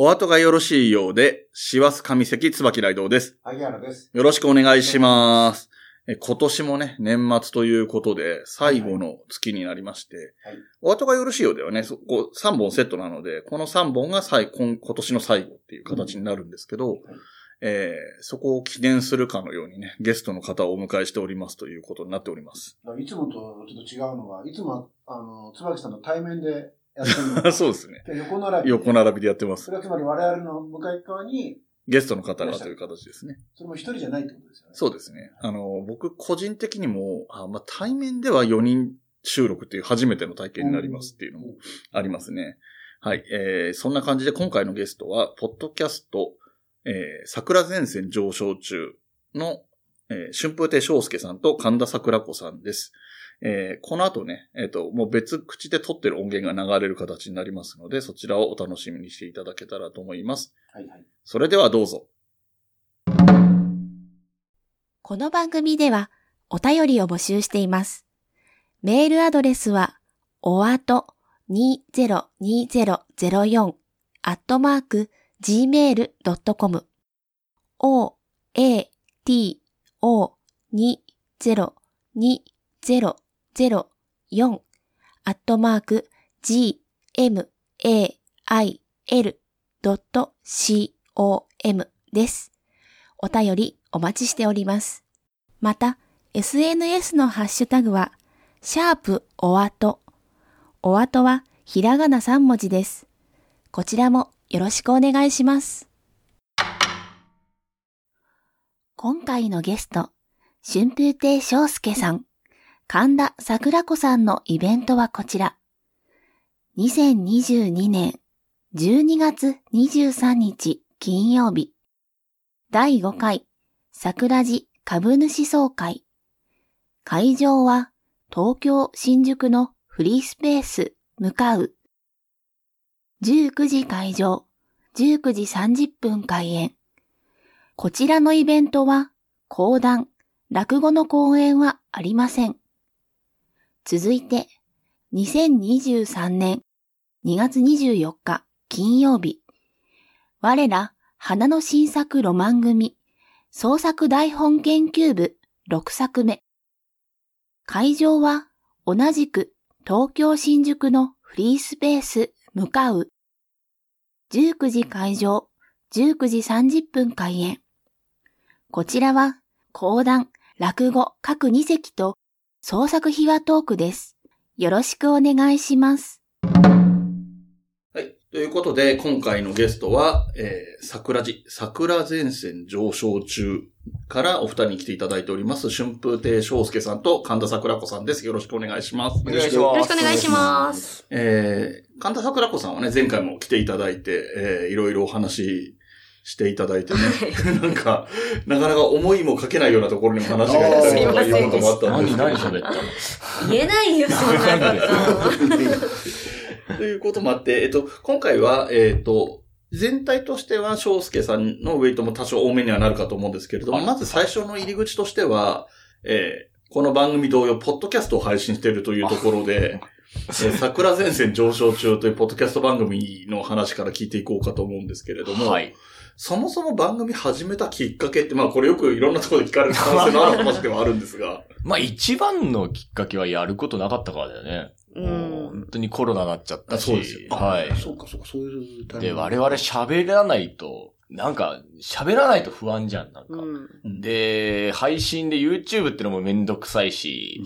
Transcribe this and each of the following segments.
お後がよろしいようで、師走上関椿雷道です。萩原です。よろしくお願いします。え今年もね、年末ということで、最後の月になりまして、はいお後がよろしいようではね、そこ3本セットなので、この3本が最今今年の最後っていう形になるんですけど、えーそこを記念するかのようにね、ゲストの方をお迎えしておりますということになっております。いつもとちょっと違うのは、いつもは、あの、椿さんと対面でやってるの そうですね。今日横並び。横並びでやってますそ。れはつまり我々の向かい側に、ゲストの方がという形ですね。それも一人じゃないってことですよね。そうですね。あの、僕個人的にも、あまあ、対面では4人収録っていう初めての体験になりますっていうのもありますね。はい。えー、そんな感じで今回のゲストは、ポッドキャスト、えー、桜前線上昇中の、えー、春風亭昇介さんと神田桜子さんです。えー、この後ね、えっ、と、もう別口で撮ってる音源が流れる形になりますので、そちらをお楽しみにしていただけたらと思います。はいはい。それではどうぞ。この番組ではお便りを募集しています。メールアドレスは、おあと202004アットマーク gmail.com o, a, t, o, 202004アットマーク g, m, a, i, l, c, o, m です。お便りお待ちしております。また、SNS のハッシュタグは、シャープおあと。おあとはひらがな3文字です。こちらもよろしくお願いします。今回のゲスト、春風亭昇介さん、神田桜子さんのイベントはこちら。2022年12月23日金曜日。第5回桜地株主総会。会場は東京新宿のフリースペース向かう。19時会場、19時30分開演。こちらのイベントは講談、落語の講演はありません。続いて、2023年2月24日金曜日。我ら花の新作ロマン組創作台本研究部6作目。会場は同じく東京新宿のフリースペース向かう。19時会場、19時30分開演。こちらは講談、落語各2席と創作秘話トークです。よろしくお願いします。はい。ということで、今回のゲストは、えー、桜地、桜前線上昇中からお二人に来ていただいております、春風亭昇介さんと神田桜子さんです。よろしくお願いします。お願いします。よろしくお願いします。えー、神田桜子さんはね、前回も来ていただいて、えー、いろいろお話していただいてね、なんか、なかなか思いもかけないようなところにも話がいったりとか いうこともあったんです何、けど。何喋ったの言えないよ、そんなこと。ということもあって、えっと、今回は、えっと、全体としては、翔介さんのウェイトも多少多めにはなるかと思うんですけれども、はい。まず最初の入り口としては、えーこの番組同様、ポッドキャストを配信しているというところで、えー桜前線上昇中というポッドキャスト番組の話から聞いていこうかと思うんですけれども、はい。そもそも番組始めたきっかけって、まあこれよくいろんなところで聞かれる可能性のある話ではあるんですが、まあ一番のきっかけはやることなかったからだよね。うん。本当にコロナになっちゃったし。あそうですよ。はい。そうか、そうか、そういうで、グ我々喋らないと、なんか、喋らないと不安じゃん、なんか。うん。で、配信で YouTube ってのもめんどくさいし、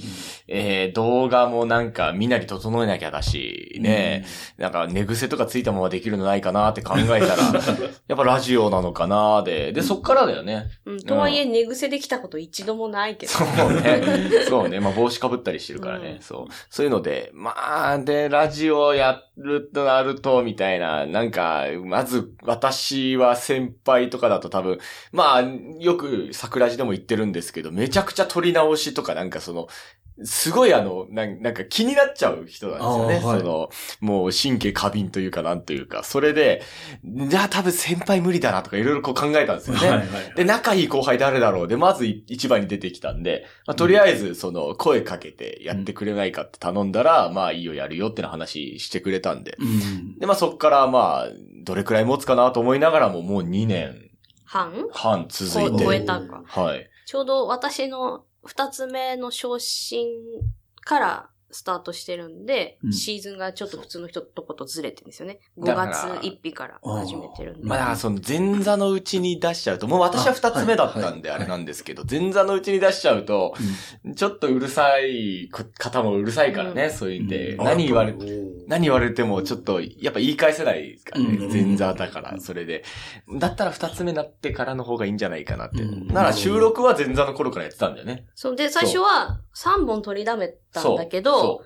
えー、動画もなんかみんなに整えなきゃだし、ね、なんか寝癖とかついたままできるのないかなって考えたら、やっぱラジオなのかなで、で、そっからだよね。うんとはいえ、寝癖できたこと一度もないけど。そうね。そうね。まあ帽子かぶったりしてるからね。うんそう。そういうので、まあ、で、ラジオやるとなると、みたいな、なんか、まず、私は先輩とかだと多分、まあ、よく桜地でも言ってるんですけど、めちゃくちゃ撮り直しとかなんかその、すごいあの、なんなんか気になっちゃう人なんですよね。はいその、もう神経過敏というかなんというか、それで、じゃあ多分先輩無理だなとかいろいろこう考えたんですよね。はいはい。で、仲いい後輩誰だろう？で、まずい一番に出てきたんで、まあ、とりあえず、その、声かけてやってくれないかって頼んだら、まあいいよやるよっての話してくれたんで。うん。で、まあそっからまあ、どれくらい持つかなと思いながらも、もう2年半？半続いて。こ超えたか。はい。ちょうど私の二つ目の昇進からスタートしてるんで、うんシーズンがちょっと普通の人とことずれてるんですよね。5だから月1日から始めてるんで。まあだからその前座のうちに出しちゃうと、もう私は二つ目だったんであはいあれなんですけど、前座のうちに出しちゃうと、ちょっとうるさい方もうるさいからね、うんそういうんで、うん何言われ、お何言われてもちょっと、やっぱ言い返せないですからね。うん前座だから、それで。だったら二つ目になってからの方がいいんじゃないかなって。うんなら収録は前座の頃からやってたんだよね。そうで、最初は3本取りだめたんだけど、そ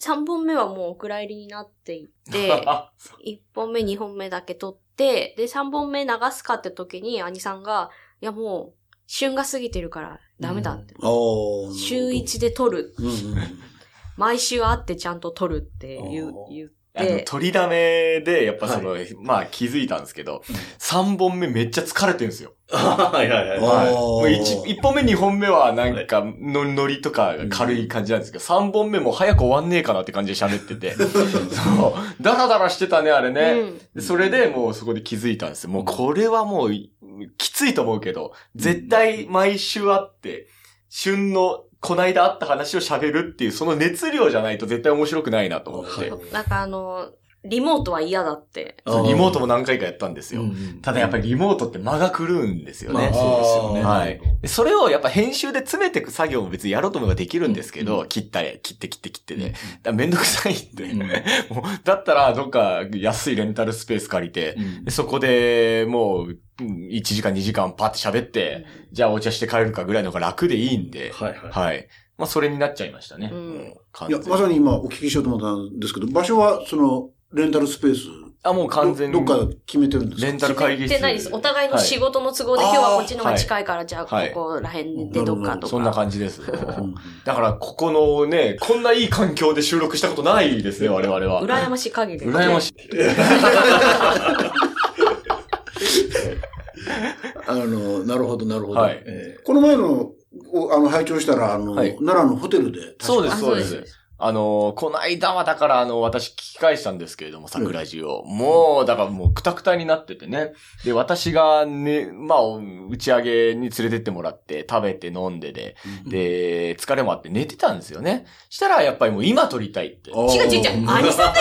3本目はもうお蔵入りになってい う。て、あ1本目、2本目だけ取って、で、3本目流すかって時に兄さんが、いやもう、旬が過ぎてるからダメだって。おー週1で取る。うんうん毎週会ってちゃんと取るって言うおー言っあの、て、取りだめで、やっぱその、まあ気づいたんですけど、3本目めっちゃ疲れてるんですよ。はいはいはい。はい。もう 1, 一本目2本目はなんか、の、ノリとかが軽い感じなんですけど、3本目も早く終わんねえかなって感じで喋ってて。そう。ダラダラしてたね、あれね。うんでそれでもうそこで気づいたんですよ。もうこれはもう、きついと思うけど、絶対毎週会って、旬の、こないだあった話を喋るっていう、その熱量じゃないと絶対面白くないなと思って。なんかあの、リモートは嫌だって。そうリモートも何回かやったんですよ。うんただやっぱりリモートって間が狂うんですよね。まあそうですよね。はい。でそれをやっぱ編集で詰めていく作業も別にやろうと思えばできるんですけど、う切ったり、切って切って切ってで。うんだめんどくさいって。うんもうだったらどっか安いレンタルスペース借りて、うんでそこでもううん1時間2時間パッて喋って、じゃあお茶して帰るかぐらいの方が楽でいいんで、はいはい。はい。まあそれになっちゃいましたね。うんいや、まさに今お聞きしようと思ったんですけど、場所はその、レンタルスペース、あ、もう完全に。どどっか決めてるんですか？レンタル会議室。決めてないです。お互いの仕事の都合で、はい今日はこっちの方が近いから、じゃあはいここら辺でどっかとか。そんな感じです。うんだから、ここのね、こんないい環境で収録したことないですね、我々は。羨ましい限り。羨ましい。あの、なるほど、なるほど。はいえこの前の、おあの、拝聴したら、あの、はい奈良のホテルで。そうです、あそうです。あの、この間はだから、あの、私聞き返したんですけれども、桜地を。もう、だからもう、くたくたになっててね。で、私がね、まあ、打ち上げに連れてってもらって、食べて飲んでで、で、疲れもあって寝てたんですよね。したら、やっぱりもう今撮りたいって。違う違う違う。兄さんが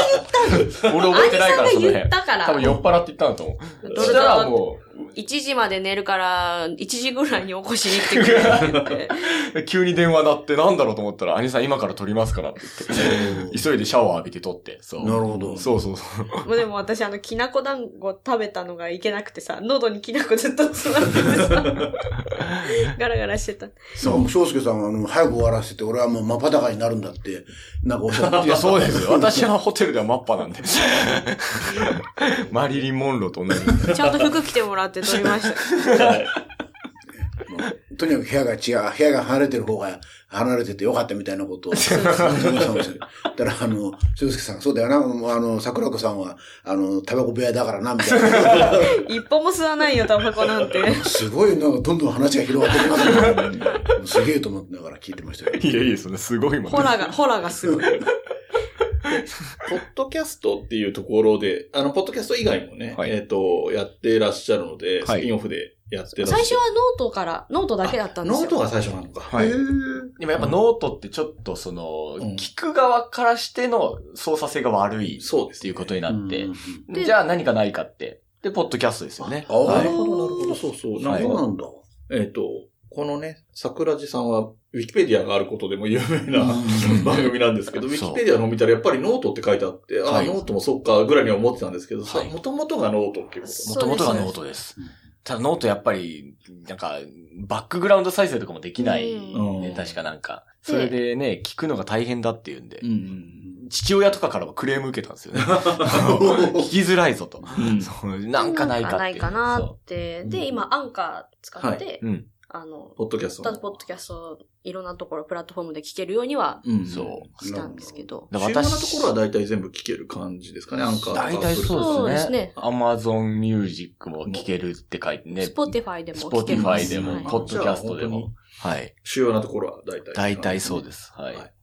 言ったの。俺覚えてないから、その兄さんが言っ辺。たから。多分酔っ払って言ったんだと思う。どれしたらも1時まで寝るから、1時ぐらいに起こしに来てくれって言って。う、急に電話鳴ってなんだろうと思ったら、兄さん今から撮りますからって言って。急いでシャワー浴びて撮って。そう。なるほどそうそうそう。もうでも私あの、きなこ団子食べたのがいけなくてさ、喉にきなこずっと詰まっててさ、ガラガラしてた。そう。翔介さんは、あの、早く終わらせて、俺はもう真っ裸になるんだって、なんかおっしゃっていや、そうですよ。私はホテルではマッパなんで。マリリン・モンローと同じ。ちゃんと服着てもらって撮りました。はい とにかく部屋が違う、部屋が離れてる方が離れててよかったみたいなことを。そうそうそうだから、あの、翔介さん、そうだよな、あの、桜子さんは、あの、タバコ部屋だからな、みたいな。一本も吸わないよ、タバコなんて。すごい、なんか、どんどん話が広がってきますね。すげえと思いながら聞いてましたよ。いやいや、そんなすごいもん。ホラが、ホラがすごい。ポッドキャストっていうところで、あの、ポッドキャスト以外もね、はいえっ、と、やってらっしゃるので、はいスピンオフでやってらっしゃる。最初はノートから、ノートだけだったんですよ。ノートが最初なのか。はいでもやっぱノートってちょっとその、うん聞く側からしての操作性が悪いそうです、っていうことになって、うんでじゃあ何かないかって。で、ポッドキャストですよね。ああ、なるほど、なるほど。そうそう。なんか、そうなんだ。えっ、と、このね、桜地さんは、ウィキペディアがあることでも有名なうん。番組なんですけど、ウィキペディアの見たらやっぱりノートって書いてあって、ああ、はい。ノートもそっか、ぐらいには思ってたんですけど、はい。もともとがノートっていうこともともとがノートです。ただノートやっぱり、なんか、バックグラウンド再生とかもできない、うん。ね、確かなんか。それでね、聞くのが大変だっていうんで、うん。父親とかからもクレーム受けたんですよね。聞きづらいぞと。なんかないかって。ないかなそって。う。ん。で、今、アンカー使って。あの、ポッドキャストの。ただポッドキャスト、いろんなところ、プラットフォームで聞けるようにはうん。そうしたんですけど。だ主要なところは大体全部聞ける感じですかね、アンカーとか。大体そそううですすでねね。Amazon Music も聞けるって書いてね。 Spotify でも聞けます。Spotify でも、はいポッドキャストでも。はい。主要なところは大体。大体そうです。はい。はい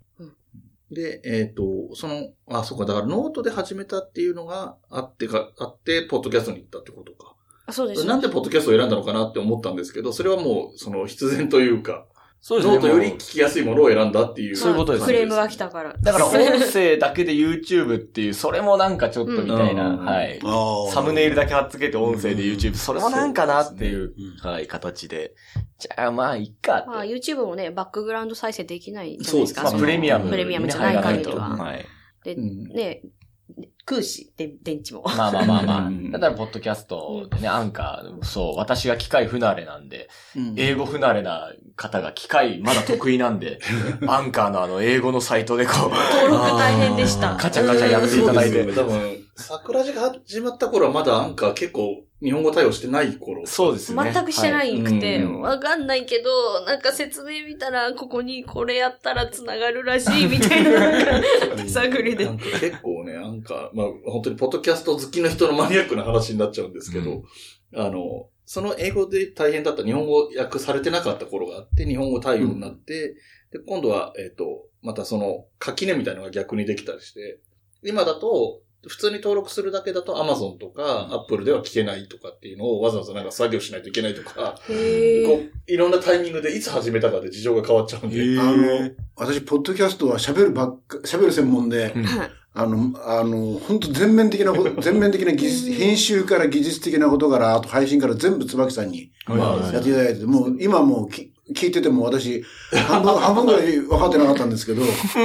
で、えっ、と、その、あ、そうか、だからノートで始めたっていうのがあってか、あって、ポッドキャストに行ったってことか。あそうです。なんでポッドキャストを選んだのかなって思ったんですけど、それはもう、その必然というか、そうですね。ノートより聞きやすいものを選んだっていう。そういうことですクレームが来たから。だから音声だけで YouTube っていう、それもなんかちょっとみたいな、うんはい。ああサムネイルだけ貼っつけて音声で YouTube、それもなんかなっていううん、はい、形で。じゃあまあ、いっかって。まあ YouTube もね、バックグラウンド再生できないじゃないですか。まあ、そうですプレミアム。プレミアムじゃない限りははい。で、う空し、で電池も。まあまあまあまうん。あ。だったら、ポッドキャストでね、アンカー、そう、私が機械不慣れなんで、うん。英語不慣れな方が機械まだ得意なんで、アンカーのあの、英語のサイトでこう、登録大変でした。カチャカチャやっていただいて。多分、桜地が始まった頃はまだアンカー結構日本語対応してない頃。そうですね。全くしてないくて、うんわかんないけど、なんか説明見たら、ここにこれやったら繋がるらしい、みたいな、探りでな。んか結構ね、アンカー、まあ本当にポッドキャスト好きの人のマニアックな話になっちゃうんですけど、あの、その英語で大変だった日本語訳されてなかった頃があって、日本語対応になって、で、今度は、えっ、と、またその垣根みたいなのが逆にできたりして、今だと、普通に登録するだけだと Amazon とか Apple では聞けないとかっていうのをわざわざなんか作業しないといけないとか、こう、いろんなタイミングでいつ始めたかで事情が変わっちゃうんで。へあの、私、ポッドキャストは喋るばっか、喋る専門で、あの、あの、本当全面的なこと、全面的な技術、編集から技術的なことから、あと配信から全部椿さんにはいやっていただいて、もう今もうき聞いてても私、半分、半分ぐらい分かってなかったんですけど、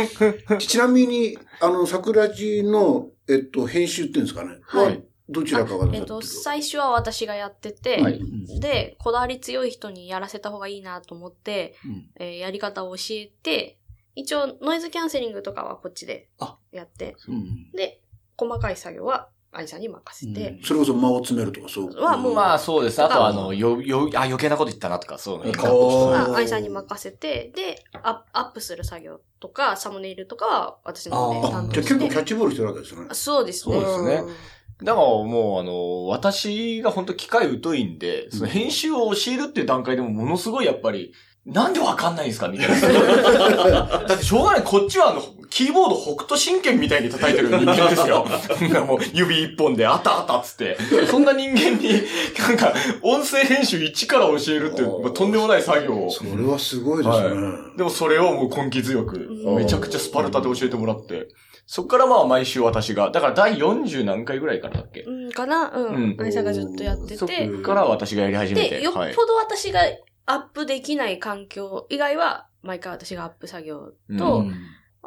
ちなみに、あの、桜地の、えっと、編集っていうんですかね。はい。どちらかがなさってるえっと、最初は私がやってて、はい。で、こだわり強い人にやらせた方がいいなと思って、うん。えーやり方を教えて、一応ノイズキャンセリングとかはこっちであ。やって、うんで、細かい作業はアイさんに任せて、それこそ間を詰めるとか、そう。はもうまあそうです。あとあの、よ、よ、あ、余計なこと言ったなとか、そうね。あーあアイさんに任せて、で、アアップする作業とか、サムネイルとかは私の方担当して。じゃあ結構キャッチボールしてるわけですよねあ。そうですね。そうですねだからもうあの、私が本当機械疎いんで、その編集を教えるっていう段階でもものすごいやっぱり、なんでわかんないんですかみたいな。だってしょうがない。こっちはあの、キーボード北斗神拳みたいに叩いてる人間ですよ。もう指一本であったあったっつって。そんな人間に、なんか、音声編集一から教えるっていう、まあとんでもない作業を。それはすごいですね。でもそれをもう根気強く、うんめちゃくちゃスパルタで教えてもらって。そっからまあ毎週私が、だから第40何回ぐらいからだっけ？うん、かなううんん。アイさんがずっとやってそて、っから私がやり始めて。で、よっぽはいど私がアップできない環境以外は、毎回私がアップ作業と、うん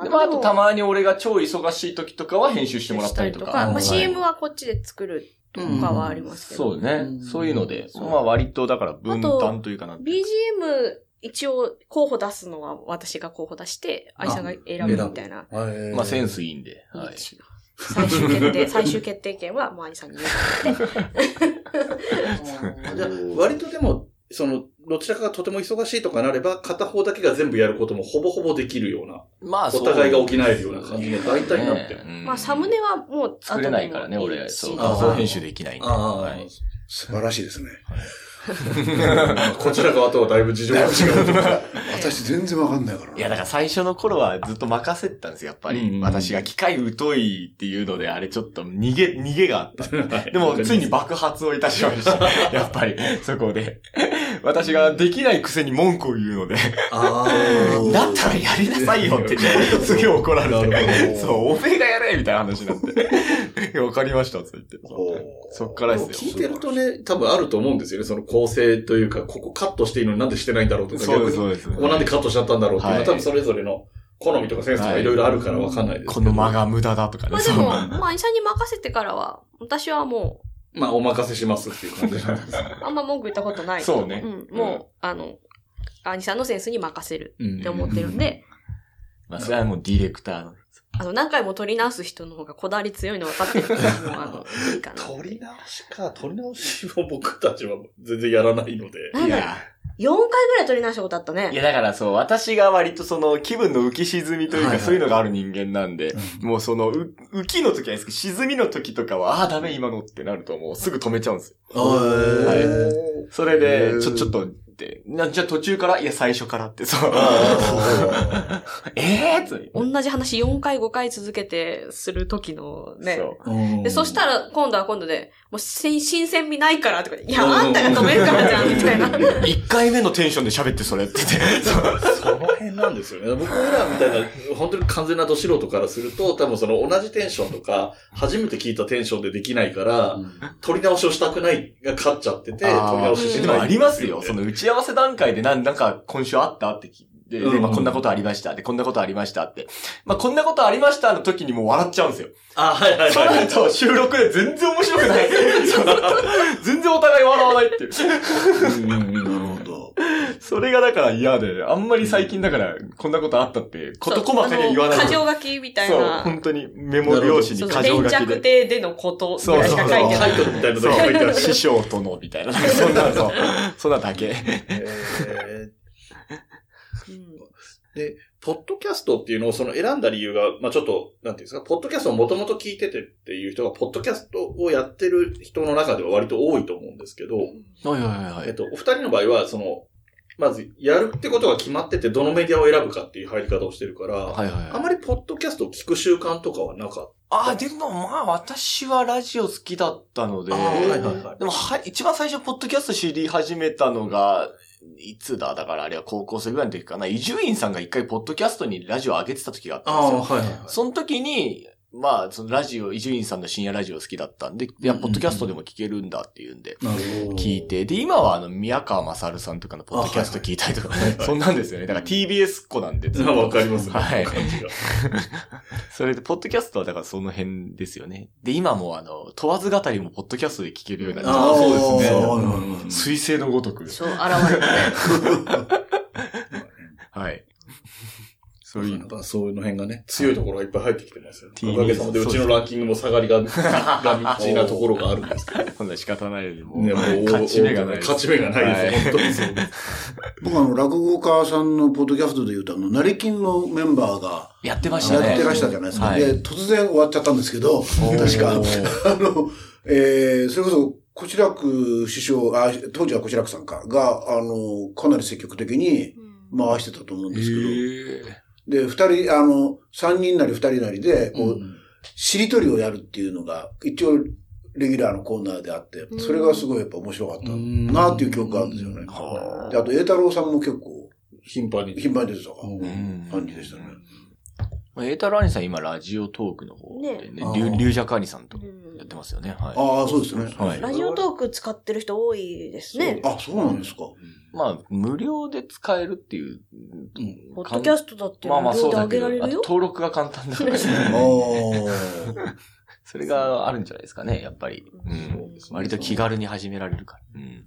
でもあとたまに俺が超忙しい時とかは編集してもらったりとか。まあ、はい CM はこっちで作るとかはありますけど。そうねうん。そういうので、そうまあ割とだから分担というかな。BGM 一応候補出すのは私が候補出して、愛さんが選ぶみたいな。まあセンスいいんで。はい。最終決定、最終決定権はもう愛さんに言って。じゃあ、割とでも、その、どちらかがとても忙しいとかなれば、片方だけが全部やることもほぼほぼできるような、まあお互いが補えるような感じの大体になってまあ、サムネはもう作れないからね、俺。そう、画像編集できないんで。ああ、はい素晴らしいですね。こちら側とはだいぶ事情が違う。私全然わかんないからな。いや、だから最初の頃はずっと任せてたんですよ、やっぱり。うん私が機械疎いっていうので、あれちょっと逃げ、逃げがあった。でも、ついに爆発をいたしました。やっぱり、そこで。私ができないくせに文句を言うので、ああ。だったらやりなさいよって、すげえ怒られなるて。ほどそう、おめえがやれみたいな話になって。わかりました、つって言って。そっからですよ。聞いてるとね、多分あると思うんですよね。その構成というか、ここカットしていいのになんでしてないんだろうとか、そうです、そうです。ここなんでカットしちゃったんだろうっていうのは、はい多分それぞれの好みとかセンスとかいろいろあるからわかんないですけど。この間が無駄だとかね。そうまあでも、まあ、愛さんに任せてからは、私はもまあ、お任せしますっていう感じなんです。う、あんま文句言ったことない。そうねうん。もう、あの、兄さんのセンスに任せるうんって思ってるんで、まあ、それはもうディレクターの。あの、何回も撮り直す人の方がこだわり強いの分かってるから、あの、いいかな。取り直しか、取り直しを僕たちは全然やらないので。いや、4回ぐらい撮り直したことあったね。いや、だからそう、私が割とその気分の浮き沈みというか、はいはいそういうのがある人間なんで、もうその、う浮きの時はですけど、沈みの時とかは、ああ、ダメ今のってなるともうすぐ止めちゃうんですよ。はいそれへで、ーちょ、ちょっと、って、なじゃあ途中からいや、最初からって、そう。あえ えー、つ同じ話4回5回続けてする時のね。そう。ーで、そしたら、今度は今度で、もう新新鮮味ないからとか、いや、あんたが止めるからじゃん、みたいな。一回目のテンションで喋ってそれって。その辺なんですよね。僕らみたいな、本当に完全など素人からすると、多分その同じテンションとか、初めて聞いたテンションでできないから、取り直しをしたくないが勝っちゃってて、取り直ししてない。でもありますよ。その打ち合わせ段階でなん、なんか今週あったってで、うんまあ、こんなことありました。で、こんなことありましたって。まあ、こんなことありましたの時にもう笑っちゃうんですよ。あ、はいはいそうなはい。ると収録で全然面白くない。そ う全然お互い笑わないっていう。なるほど。それがだから嫌で、あんまり最近だから、こんなことあったって、こと細かには言わない。そうあの箇条書きみたいそう、な。本当にメモ用紙そうそうに箇条連書きで。着亭でのことぐらいしか書いてない。タイトルみたいなの書いてあるう、師匠との、みたいな。そんな、そう、そんなだけ。えうんーで、ポッドキャストっていうのをその選んだ理由が、まあちょっと、なんていうんですか、ポッドキャストをもともと聞いててっていう人が、ポッドキャストをやってる人の中では割と多いと思うんですけど、はいはいはいえっと、お二人の場合は、その、まず、やるってことが決まってて、どのメディアを選ぶかっていう入り方をしてるから、はいはいあまりポッドキャストを聞く習慣とかはなかっああ、でもまあ私はラジオ好きだったので、た。はいはいはい。でもは、一番最初、ポッドキャスト知り始めたのが、いつだ？だからあれは高校生ぐらいの時かな。伊集院さんが一回ポッドキャストにラジオ上げてた時があったんですよ。はいはいはい。その時に、まあ、そのラジオ、伊集院さんの深夜ラジオ好きだったんで、いや、ポッドキャストでも聞けるんだっていうんで。聞いて、で、今はあの、宮川勝さんとかのポッドキャスト聞いたりとか、そんなんですよね。だから TBS っ子なんで、わかりますね。はい感じが。それで、ポッドキャストはだからその辺ですよね。で、今もあの、問わず語りもポッドキャストで聞けるようになっちゃああ、そうですね。あーうん水星のごとく。そう、現れたね。はい。そういうなんかそういうの辺がね、強いところがいっぱい入ってきてますよ。おかげさまでうちのランキングも下がりが、がちなところがあるんですけど。そんな仕方ないで、もう、ね、もう、勝ち目がない。勝ち目がないです。本当にそうです。僕あの、落語家さんのポッドキャストで言うと、あの、成金のメンバーがやってましたね。やってらしたじゃないですか。はいで、突然終わっちゃったんですけど、確か。あの、えー、それこそ、小白く師匠、あ、当時は小白くさんか、が、あの、かなり積極的に回してたと思うんですけど、へで、二人、あの、三人なり二人なりで、こう、うんしりとりをやるっていうのが、一応、レギュラーのコーナーであって、それがすごいやっぱ面白かったなっていう記憶があるんですよね。はで、あと、栄太郎さんも結構、頻繁に。頻繁に出てたかうんうん感じでしたね。まあ、エータラーニさん今ラジオトークの方でね、ねあーリュリュウジャカーニさんとうんやってますよね。はい。ああ、そうですね。はいラジオトーク使ってる人多いですね。あ、そうなんですか。まあ、無料で使えるっていう。うんポッドキャストだってまあまあ無料で上そうだけど、げられるよ。あと登録が簡単だからああ。それがあるんじゃないですかね、やっぱり。うん。割と気軽に始められるから。うん。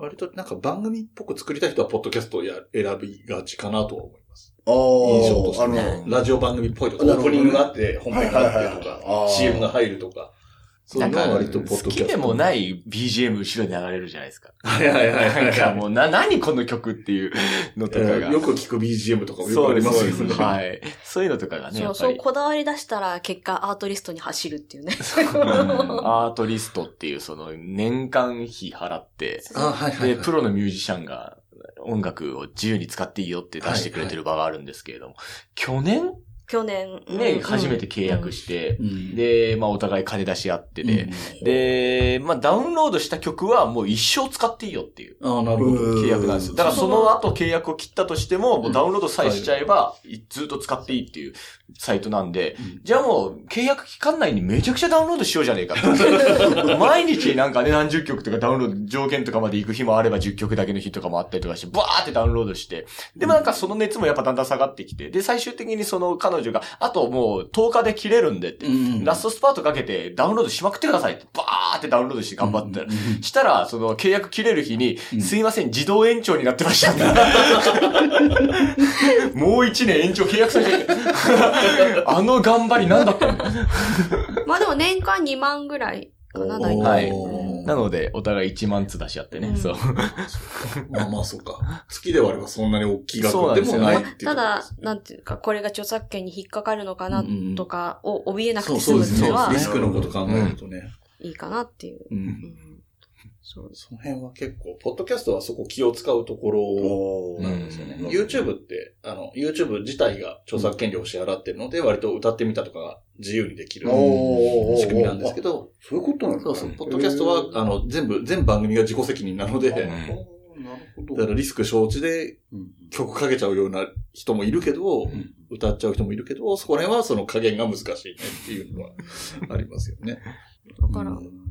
割となんか番組っぽく作りたい人はポッドキャストをや選びがちかなとは思います。ああ。印象としてラジオ番組っぽいとか、オープニングがあって、本編があってとはいはいはいあかー、CM が入るとか。そういうのは割とポッドキャスト。好きでもない BGM 後ろに流れるじゃないですか。はいはいはいはい。なんかもう、な、何この曲っていうのとかが。よく聞く BGM とかもよくありそうです、そうです。ますよね。はい。そういうのとかがね、そう、そう。こだわり出したら結果アートリストに走るっていうね。アートリストっていうその年間費払って、で、はい。プロのミュージシャンが音楽を自由に使っていいよって出してくれてる場があるんですけれども、去年去年。ね、うん。初めて契約して、うん。で、まあお互い金出し合ってで、で、まあダウンロードした曲はもう一生使っていいよっていう。ああ、なるほど。うん。契約なんですよ。だからその後契約を切ったとしても、もうダウンロードさえしちゃえば、ずっと使っていいっていうサイトなんで、じゃあもう契約期間内にめちゃくちゃダウンロードしようじゃねえかって。毎日なんかね、何十曲とかダウンロード条件とかまで行く日もあれば10曲だけの日とかもあったりとかして、バーってダウンロードして、でもなんかその熱もやっぱだんだん下がってきて、で、最終的にその彼女が、あともう10日で切れるんでって、うんラストスパートかけてダウンロードしまくってくださいって、バーってダウンロードして頑張って、したら、その契約切れる日に、すいません、自動延長になってましたって。もう一年延長契約されて。あの頑張り何だったんだよ。まあでも年間2万ぐらいかな、大は体。いうんなので、お互い1万通出し合ってね。うんそう。まあまあ、そうか。月で割ればそんなに大きい額でもないっていうただ、ななんていうか、これが著作権に引っかかるのかなとかを怯えなくて済そうですねむっていうのはリスクのこと考えるとね。いいかなっていう。うんうんそう。その辺は結構、ポッドキャストはそこ気を使うところなんですよね。うん。YouTube って、あの、YouTube 自体が著作権料を支払ってるので、割と歌ってみたとかが自由にできる仕組みなんですけど、そういうことなのそうそう、ポッドキャストは、あの、全部、全番組が自己責任なので、なるほど。からリスク承知でうん。曲かけちゃうような人もいるけど、ん。歌っちゃう人もいるけど、そこら辺はその加減が難しいねっていうのはありますよね。だから、ん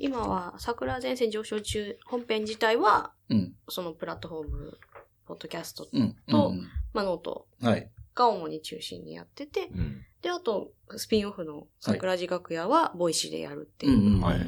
今は桜前線上昇中、本編自体は、うん。そのプラットフォーム、ポッドキャスト、うん。とうんまあ、ノートはい。が主に中心にやってて、うん。で、あと、スピンオフの桜地楽屋は、 Voicy でやるっていう。うんうんはい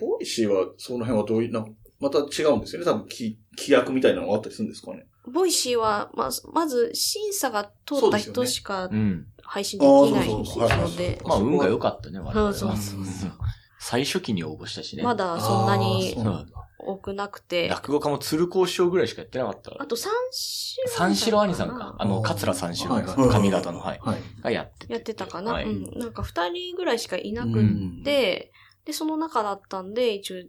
Voicy は、その辺はどういう、なんかまた違うんですよね。多分、き規約みたいなのがあったりするんですかね。 Voicy は、まあ、まず、審査が通った人しかうん。配信できないので、まあ、運が良かったね、我々は。そうそうそう最初期に応募したしね。まだそんなにそうなんだ多くなくて、落語家も鶴光師匠ぐらいしかやってなかった。あと三四郎三四郎兄さんか。あの、桂三四郎はいはい髪型の、はい。はい。がやってて。やってたかな。はい。うん。なんか二人ぐらいしかいなくうんって、で、その中だったんで、一応、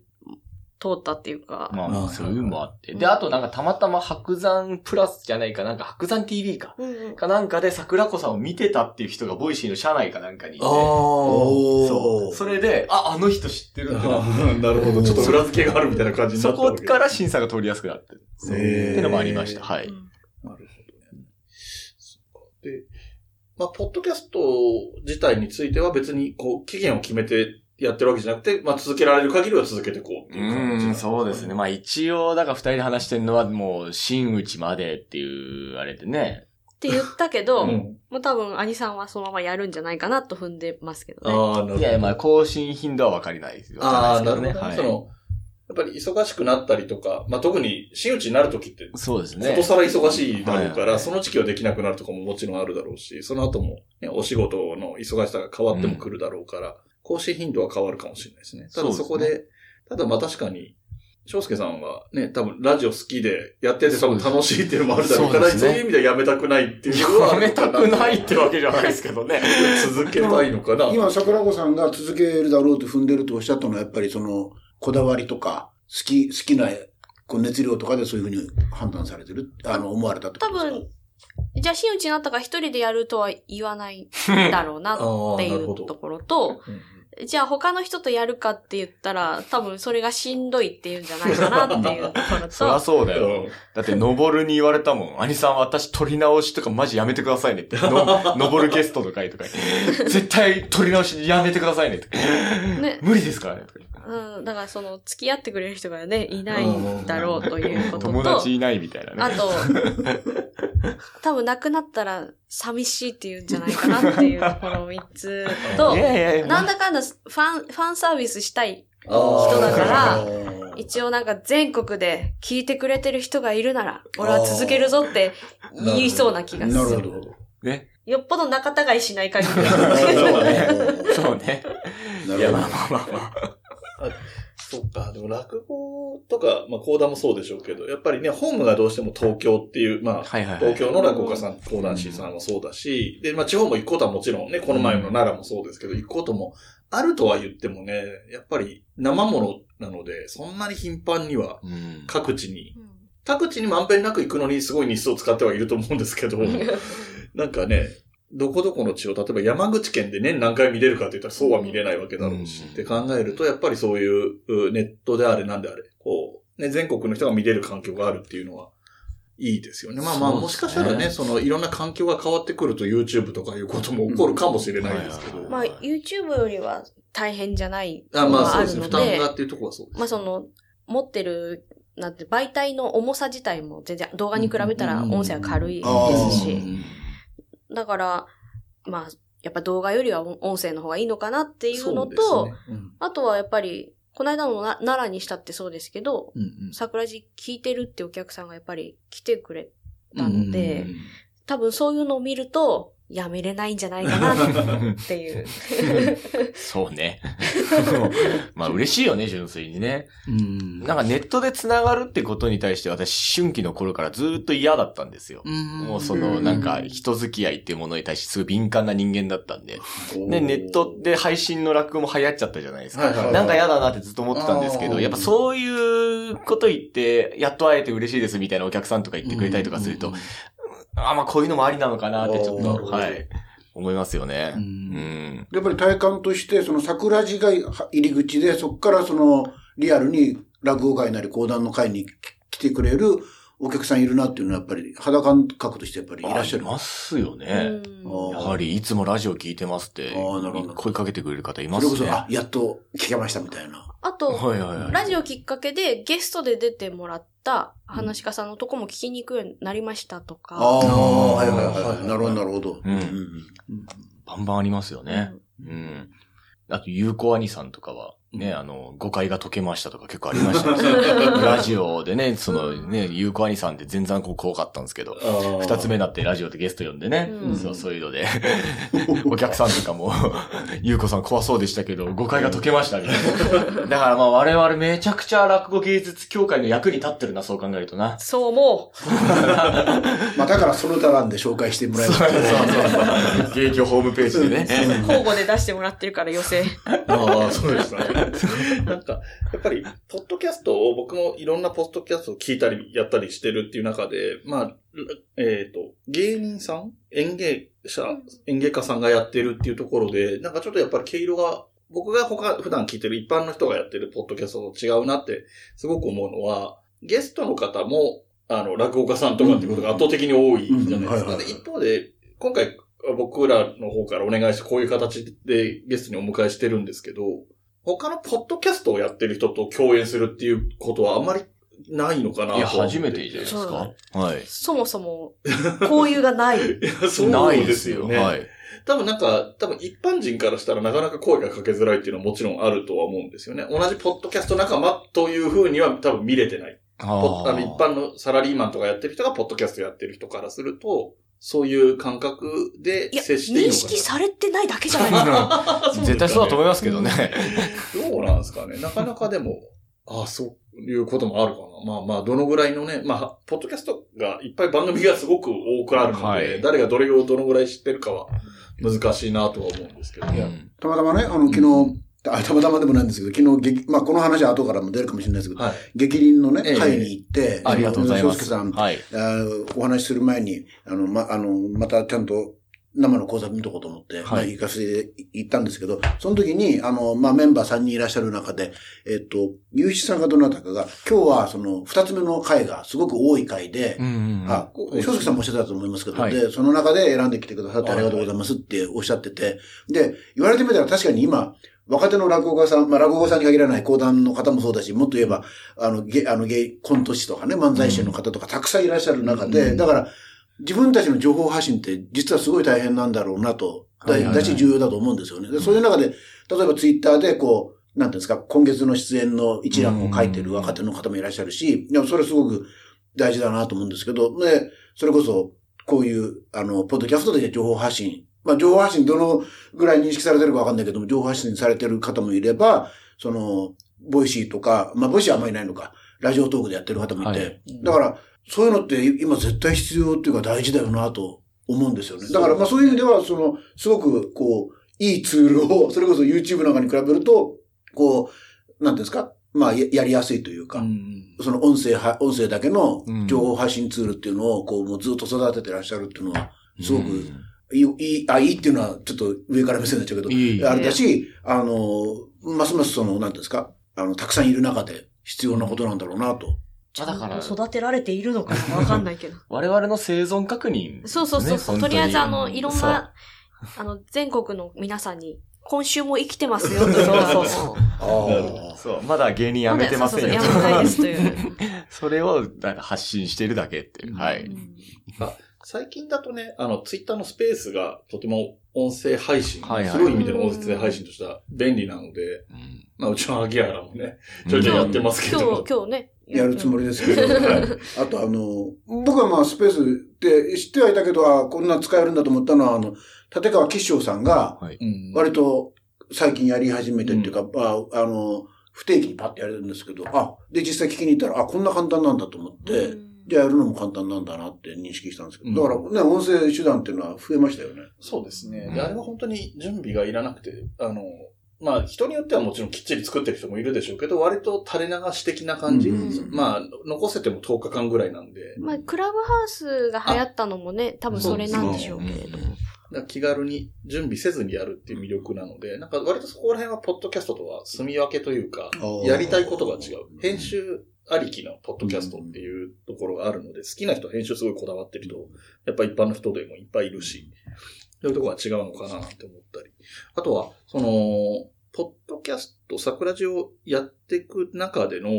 通ったっていうか、まあ、はいそういうのもあって。うんで、あとなんかたまたま白山プラスじゃないかなんか白山 TV か。うんうん。かなんかで桜子さんを見てたっていう人が Voicy の社内かなんかにいて。おーそう。それで、あ、あの人知ってるってななるほど。ちょっと裏付けがあるみたいな感じになそこったわけから審査が取りやすくなってる。へーっていうのもありました。はい。うんなるほどね。そっかで、まあ、ポッドキャスト自体については別に、こう、期限を決めてやってるわけじゃなくて、まあ、続けられる限りは続けていこうっていう感じうん、そうですね。まあ一応、だから二人で話してるのはもう、真打ちまでっていう、あれでね。って言ったけど、うん。もう多分、兄さんはそのままやるんじゃないかなと踏んでますけどね。ああ、なるほど。いやいや、まあ更新頻度は分かりないですよ。ああ、なるほどね。はい。その、やっぱり忙しくなったりとか、まあ、特に真打ちになるときって、そうですねこと。さら忙しいだろうから、その時期はできなくなるとかももちろんあるだろうし、その後も、ね、お仕事の忙しさが変わっても来るだろうから、更新頻度は変わるかもしれないですね。ただそこでで、ただまあ確かに、翔介さんはね、多分ラジオ好きでやってて多分楽しいっていうのもあるだろう。から、そうですね。そういう意味ではやめたくないっていうのはあやめるかなたくないってわけじゃないですけどね。続けたいのかな。今、桜子さんが続けるだろうと踏んでるとおっしゃったのは、やっぱりその、こだわりとか、好き、好きな、こう熱量とかでそういうふうに判断されてる、あの、思われたってこ多とですか？分、じゃあ真打ちになったから一人でやるとは言わないだろうなっていうところと、うんじゃあ他の人とやるかって言ったら、多分それがしんどいっていうんじゃないかなっていうところ そりゃと、そうだよ。うんだって、登るに言われたもん。兄さん、私、撮り直しとかマジやめてくださいねって。の 登るゲストとかいとか言って。絶対撮り直しやめてくださいねって。ね無理ですからねとか。うん、だからその付き合ってくれる人がね、いないんだろうということと、友達いないみたいなね。あと、多分亡くなったら寂しいっていうんじゃないかなっていう、この三つと い、やいやいや。なんだかんだファン、ファンサービスしたい人だから一応なんか全国で聞いてくれてる人がいるなら、俺は続けるぞって言いそうな気がする。なるほど。ね。よっぽど仲違いしない限り。そうね。そうね。いや、なるほどまあまあまあまあ。そっか、でも落語とか、まあ、講談もそうでしょうけど、やっぱりね、ホームがどうしても東京っていう、まあ、はいはいはい。東京の落語家さん、講談師さんもそうだし、で、まあ、地方も行くことはもちろんね、この前の奈良もそうですけど、行くこともあるとは言ってもね、やっぱり生ものなので、そんなに頻繁にはうん。各地に、各地にまんべんなく行くのにすごい日数を使ってはいると思うんですけど、なんかね、どこどこの地を、例えば山口県で年何回見れるかって言ったらそうは見れないわけだろうし、うんって考えると、やっぱりそういううネットであれなんであれ、こう、ね、全国の人が見れる環境があるっていうのは、いいですよね。まあまあ、もしかしたらね、そのいろんな環境が変わってくると YouTube とかいうことも起こるかもしれないですけど。うんまあ、YouTube よりは大変じゃないあまあそうですね。のがあるの負担で、がっていうところはそうです。まあその、持ってる、なんて、媒体の重さ自体も全然動画に比べたら音声は軽いですし、うんだから、まあ、やっぱ動画よりは音声の方がいいのかなっていうのそと、ね。うん。あとはやっぱり、この間のな奈良にしたってそうですけど、うんうん。桜地聞いてるってお客さんがやっぱり来てくれたので、うん。多分そういうのを見ると、やめれないんじゃないかなっていう。そうね。まあ嬉しいよね、純粋にね。うんなんかネットで繋がるってことに対して私、春季の頃からずっと嫌だったんですよ。もうその、なんか人付き合いっていうものに対してすごい敏感な人間だったんで。で、ネットで配信の落語も流行っちゃったじゃないですか。はいはいはいなんか嫌だなってずっと思ってたんですけど、やっぱそういうこと言って、やっと会えて嬉しいですみたいなお客さんとか言ってくれたりとかすると、あ、まあこういうのもありなのかなってちょっと、はい、思いますよね。ううんん。やっぱり体感として、その桜地が入り口で、そこからそのリアルに落語会なり講談の会に来てくれるお客さんいるなっていうのはやっぱり肌感覚としてやっぱりいらっしゃる。いますよね。うんやはり、いつもラジオ聞いてますってあーなるほど、声かけてくれる方いますね。それこそ、あ、やっと聞けましたみたいな。あと、はいはいはい。ラジオきっかけでゲストで出てもらった話し家さんのとこも聞きに行くようになりましたとか。ああ、はいはいはいはい。なるほど、なるほど。うんバンバンありますよね。うん。あと、ゆうこ兄さんとかは、ね、あの、誤解が解けましたとか結構ありましたよ ラジオでね、そのね、ゆうこ兄さんって全然こう怖かったんですけど、二つ目になってラジオでゲスト呼んでね、うんそう、そういうので、お客さんとかも、ゆうこさん怖そうでしたけど、誤解が解けましたみたいな。だからまあ我々めちゃくちゃ落語芸術協会の役に立ってるな、そう考えるとな。そう思まあだからその他なんで紹介してもらえそうますそうそう。芸協ホームページでね。う。交互で出してもらってるから、寄せ。ああ、そうですね。なんか、やっぱり、ポッドキャストを、僕もいろんなポッドキャストを聞いたり、やったりしてるっていう中で、まあ、えっ、と、芸人さん演芸者、演芸家さんがやってるっていうところで、なんかちょっとやっぱり毛色が、僕が他、普段聞いてる一般の人がやってるポッドキャストと違うなって、すごく思うのは、ゲストの方も、あの、落語家さんとかっていうことが圧倒的に多いじゃないですか。で一方で、今回、僕らの方からお願いして、こういう形でゲストにお迎えしてるんですけど、他のポッドキャストをやってる人と共演するっていうことはあんまりないのかなといや、思って初めてじゃないですか？はい。そもそも、交友がない。いやそうないでですすよ。よね。はい。多分なんか、多分一般人からしたらなかなか声がかけづらいっていうのはもちろんあるとは思うんですよね。同じポッドキャスト仲間という風には多分見れてない。あの一般のサラリーマンとかやってる人がポッドキャストやってる人からすると、そういう感覚で接していいのかな。認識されてないだけじゃないですか。絶対そうだと思いますけどね。どうなんですかね。なかなかでも、ああ、そういうこともあるかな。まあまあ、どのぐらいのね、まあ、ポッドキャストがいっぱい番組がすごく多くあるので、はい誰がどれをどのぐらい知ってるかは難しいなとは思うんですけど。うんたまたまね、あの、昨日、あたまたまでもないんですけど、昨日、劇まあ、この話は後からも出るかもしれないですけど、はい。激鱗のねええ、会に行って、ありがとうございます。さん、はい。あーお話しする前に、あの、ま、あの、またちゃんと生の講座見とこうと思って、はいまあ、行かせて行ったんですけど、その時に、あの、まあ、メンバー3人いらっしゃる中で、えっと、ゆうしさんがどなたかが、今日はその、二つ目の回がすごく多い回で、うんうんうんあ、翔介さんもおっしゃってたと思いますけど、はいで、その中で選んできてくださってありがとうございますっておっしゃってて、で、言われてみたら確かに今、若手の落語家さん、まあ落語家さんに限らない講談の方もそうだし、もっと言えば、あの、ゲ、あの、ゲイ、コント師とかね、漫才師の方とかたくさんいらっしゃる中で、うんだから、自分たちの情報発信って実はすごい大変なんだろうなと、だし重要だと思うんですよね。でそういう中で、例えばツイッターでこう、なんていうんですか、今月の出演の一覧を書いてる若手の方もいらっしゃるし、いや、それすごく大事だなと思うんですけど、で、それこそ、こういう、あの、ポッドキャストで情報発信。まあ、情報発信どのぐらい認識されてるかわかんないけども、情報発信されてる方もいれば、その、 Voicy とか、まあ、 Voicy はあんまりいないのか、 Radiotalk でやってる方もいて、はい。だから、そういうのって今絶対必要っていうか大事だよなと思うんですよね。だから、まあ、そういう意味では、その、すごく、こう、いいツールを、それこそ YouTube なんかに比べると、こう、なんていうんですか、まあ、ややりやすいというか、その音声は、音声だけの情報発信ツールっていうのを、こう、もうずっと育ててらっしゃるっていうのは、すごくうんいい、いい、あ、いいっていうのは、ちょっと上から目線になっちゃうけど、いいあれだし、あの、ますますその、なんていうんですか、あの、たくさんいる中で必要なことなんだろうなと。まあだから、育てられているのかなわかんないけど。我々の生存確認、そうそうそうそう、ねとりあえずあの、いろんそうな、あの、全国の皆さんに、今週も生きてますよと。そうそうそうあそう、まだ芸人辞めてませんよ。そうそうそう辞めたいですという。それをなんか発信してるだけっていう。はい。最近だとね、あの、ツイッターのスペースがとても音声配信、はいはい。広い意味での音声配信としては便利なので、うん。まあ、うちのアギアラもね、ちょいちょいやってますけど。今日、今日ね、やるつもりですけど、あとあの、僕はまあスペースって知ってはいたけど、あこんな使えるんだと思ったのは、あの、立川吉祥さんが、うん。割と最近やり始めてっていうか、ああの、不定期にパッてやれるんですけど、あ、で実際聞きに行ったら、あ、こんな簡単なんだと思って、うんじゃあやるのも簡単なんだなって認識したんですけうんど、だからね、音声手段っていうのは増えましたよね。そうですね。あれは本当に準備がいらなくて、あの、まあ、人によってはもちろんきっちり作ってる人もいるでしょうけど、割と垂れ流し的な感じ。うんまあ、残せても10日間ぐらいなんで、まあ、クラブハウスが流行ったのもね、多分それなんでしょうけれど。気軽に準備せずにやるっていう魅力なので、なんか割とそこら辺はポッドキャストとは住み分けというか、ーやりたいことが違う。編集ありきのポッドキャストっていうところがあるので、好きな人、編集すごいこだわってる人、やっぱ一般の人でもいっぱいいるし、そういうところは違うのかなって思ったり。あとは、その、ポッドキャスト、桜地をやっていく中での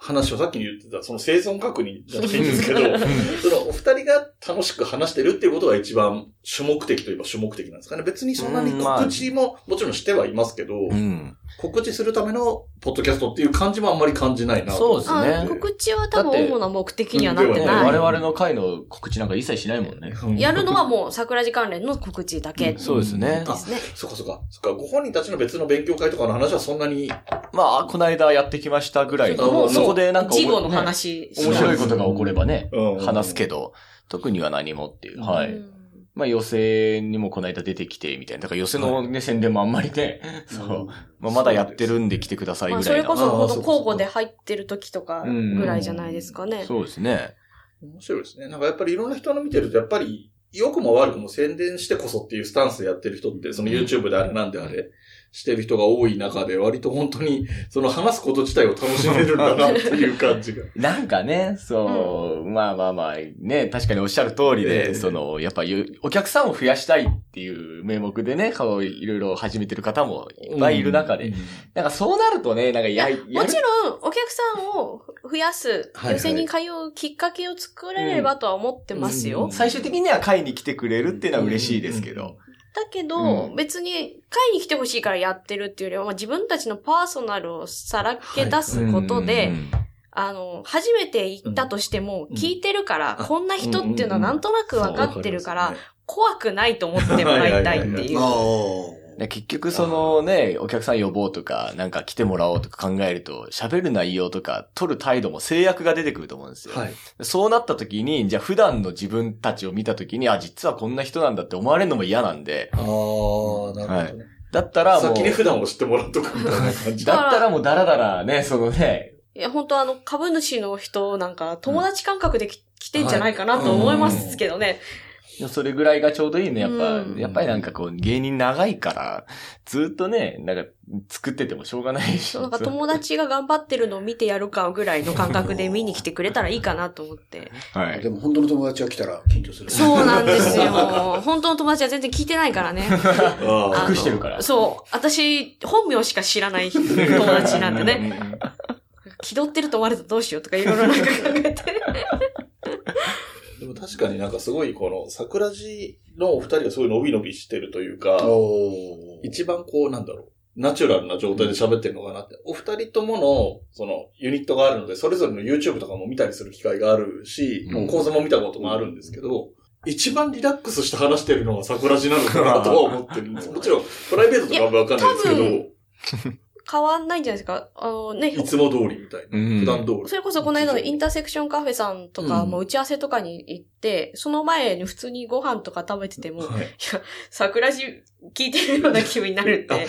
話をさっき言ってた、その生存確認じゃないんですけど、そのお二人が楽しく話してるっていうことが一番主目的といえば主目的なんですかね。別にそんなに告知ももちろんしてはいますけど、うん。告知するためのポッドキャストっていう感じもあんまり感じないなとそうですねあ告知は多分主な目的にはなってうんない。我々の会の告知なんか一切しないもんね。やるのはもう桜地関連の告知だけうんそうですねで。すね。そっかそっか。そっか、ご本人たちの別の勉強会とかの話はそんなに、まあ、この間やってきましたぐらいの、こでなんか事後のね話。面白いことが起こればね、うん話すけど、特には何もっていう。はい。うんまあ、寄せにもこの間出てきて、みたいな。だから寄せのね、宣伝もあんまりね、そう。まあ、まだやってるんで来てくださいまあ、ぐらいな。それこそ、あーほんとそうか交互で入ってる時とかぐらいじゃないですかね。そうですね。面白いですね。なんかやっぱりいろんな人の見てると、やっぱり、良くも悪くも宣伝してこそっていうスタンスでやってる人って、その YouTube であれなんであれ、してる人が多い中で、割と本当に、その話すこと自体を楽しめるんだなっていう感じが。なんかね、そう、まあまあまあ、ね、確かにおっしゃる通りで、ええその、やっぱりお客さんを増やしたいっていう名目でね、こういろいろ始めてる方もいっぱいいる中で、うんなんかそうなるとね、なんかや、やもちろん、お客さんを増やす、寄せに通うきっかけを作れればとは思ってますよ。うん最終的には会に来てくれるっていうのは嬉しいですけど。だけど、うん。別に、会に来てほしいからやってるっていうよりは、まあ、自分たちのパーソナルをさらけ出すことで、うんあの、初めて行ったとしても、うん。聞いてるから、あこんな人っていうのはなんとなく分かってるから、怖くないと思ってもらいたいっていう。結局そのね、お客さん呼ぼうとか、なんか来てもらおうとか考えると、喋る内容とか、取る態度も制約が出てくると思うんですよ。はい。そうなった時に、じゃあ普段の自分たちを見た時に、あ、実はこんな人なんだって思われるのも嫌なんで、ああ、なるほどね。だったらもう、先に普段を知ってもらっとくみたいな感じ。だったらもうダラダラね、そのね、いや、本当あの、株主の人なんか、友達感覚でき来てんじゃないかなと思いますけどね。それぐらいがちょうどいいね。やっぱ、うんやっぱりなんかこう、芸人長いから、ずっとね、なんか、作っててもしょうがないし。そうなんか友達が頑張ってるのを見てやるかぐらいの感覚で見に来てくれたらいいかなと思って。はい。あでも本当の友達が来たら緊張する。そうなんですよ。本当の友達は全然聞いてないからね。あ隠してるから。そう。私、本名しか知らない友達なんでね。気取ってると思われたらどうしようとかいろいろなんか考えて。でも確かになんかすごいこの桜地のお二人がすごい伸び伸びしてるというか、一番こうなんだろう、ナチュラルな状態で喋ってるのかなって。お二人ともの、その、ユニットがあるので、それぞれの YouTube とかも見たりする機会があるし、うん。もう講座も見たこともあるんですけど、一番リラックスして話してるのは桜地なのかなとは思ってるんです。もちろん、プライベートとかはわかんないですけど、変わんないんじゃないですか？あのね、つも通りみたいな。うん普段通り。それこそこの間のインターセクションカフェさんとか、うんもう打ち合わせとかに行って、その前に普通にご飯とか食べてても、いはい。や、桜地聞いてるような気分になるって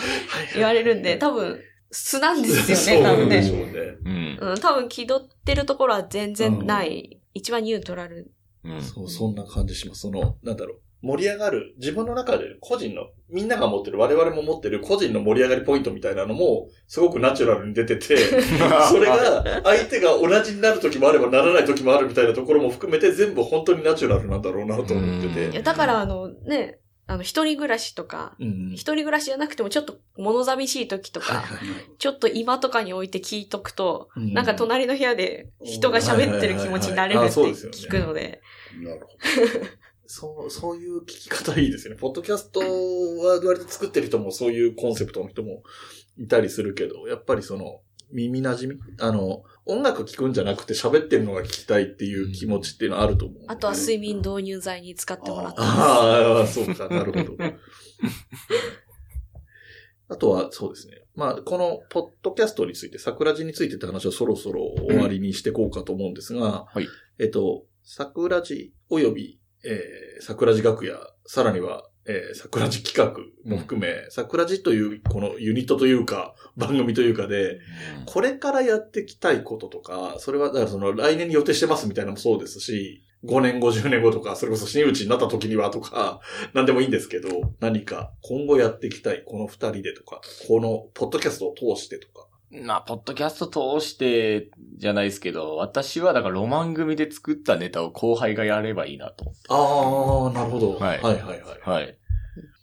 言われるんで、多分、素なんですよね、多分ね。そうでしょうね。うん。うん、多分気取ってるところは全然ない。一番ニュートラル。うん。そう、そんな感じします。その、なんだろう。盛り上がる、自分の中で個人の、みんなが持ってる、我々も持ってる個人の盛り上がりポイントみたいなのも、すごくナチュラルに出てて、それが、相手が同じになる時もあればならない時もあるみたいなところも含めて、全部本当にナチュラルなんだろうなと思ってうん。いや、て。だからあの、ね、あの、一人暮らしとか、うん一人暮らしじゃなくてもちょっと物寂しい時とか、ちょっと今とかに置いて聞いとくと、うん。なんか隣の部屋で人が喋ってる気持ちになれるって聞くので。なるほ そう、そういう聞き方いいですよね。ポッドキャストは割と作ってる人もそういうコンセプトの人もいたりするけど、やっぱりその、耳馴染み？あの、音楽聴くんじゃなくて喋ってるのが聞きたいっていう気持ちっていうのはあると思う、あとは睡眠導入剤に使ってもらってます。ああ、そうか、なるほど。あとは、そうですね。まあ、この、ポッドキャストについて、桜地についてって話はそろそろ終わりにしていこうかと思うんですが、はいえっと、桜地及び、えー、桜地楽屋、さらには、えー、桜地企画も含め、桜地という、このユニットというか、番組というかで、これからやっていきたいこととか、それは、だからその来年に予定してますみたいなのもそうですし、5年後、10年後とか、それこそ真打ちになった時にはとか、何でもいいんですけど、何か今後やっていきたい、この二人でとか、このポッドキャストを通してとか。まあ、ポッドキャスト通してじゃないですけど、私はだからロマン組で作ったネタを後輩がやればいいなと思って。ああ、なるほど。はいはいはいはい。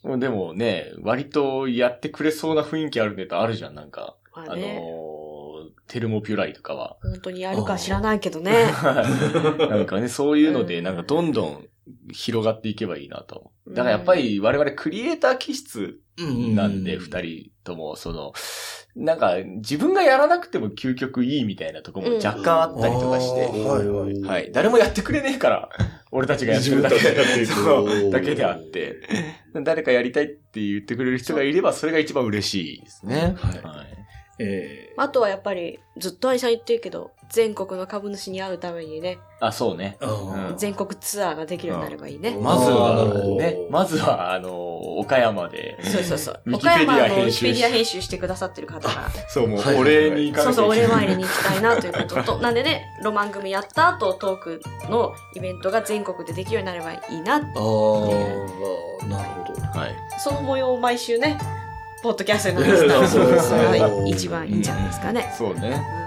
はい。でもね、割とやってくれそうな雰囲気あるネタあるじゃん、なんか。あのまあね、ー、テルモピュライとかは。本当にやるか知らないけどね。なんかね、そういうので、うんなんかどんどん広がっていけばいいなと。だからやっぱり我々クリエイター気質なんで、二人とも、その、なんか自分がやらなくても究極いいみたいなところも若干あったりとかして。はいはい。はい。誰もやってくれねえから、俺たちがやってるだけ。だけであって、誰かやりたいって言ってくれる人がいれば、それが一番嬉しいですね。はいはい。えあとはやっぱり、ずっと愛さん言ってるけど、全国の株主に会うためにね、あ、そうね。ーあーうん全国ツアーができるようになればいいね。まずあはーね、まずは、あの、岡山で、そうそうそう。ウィキペディア岡山のウ編集しィキペディア編集してくださってる方が、そう、もうはいお礼に行かなきゃいけない。そうそう、お礼参りに行きたいなということと、なんでね、ロマン組やった後、トークのイベントが全国でできるようになればいいな。あー、なるほど。はい。その模様を毎週ね、ポッドキャストに流したら、そうですねそれが一番いいんじゃないですかね。そうね。うん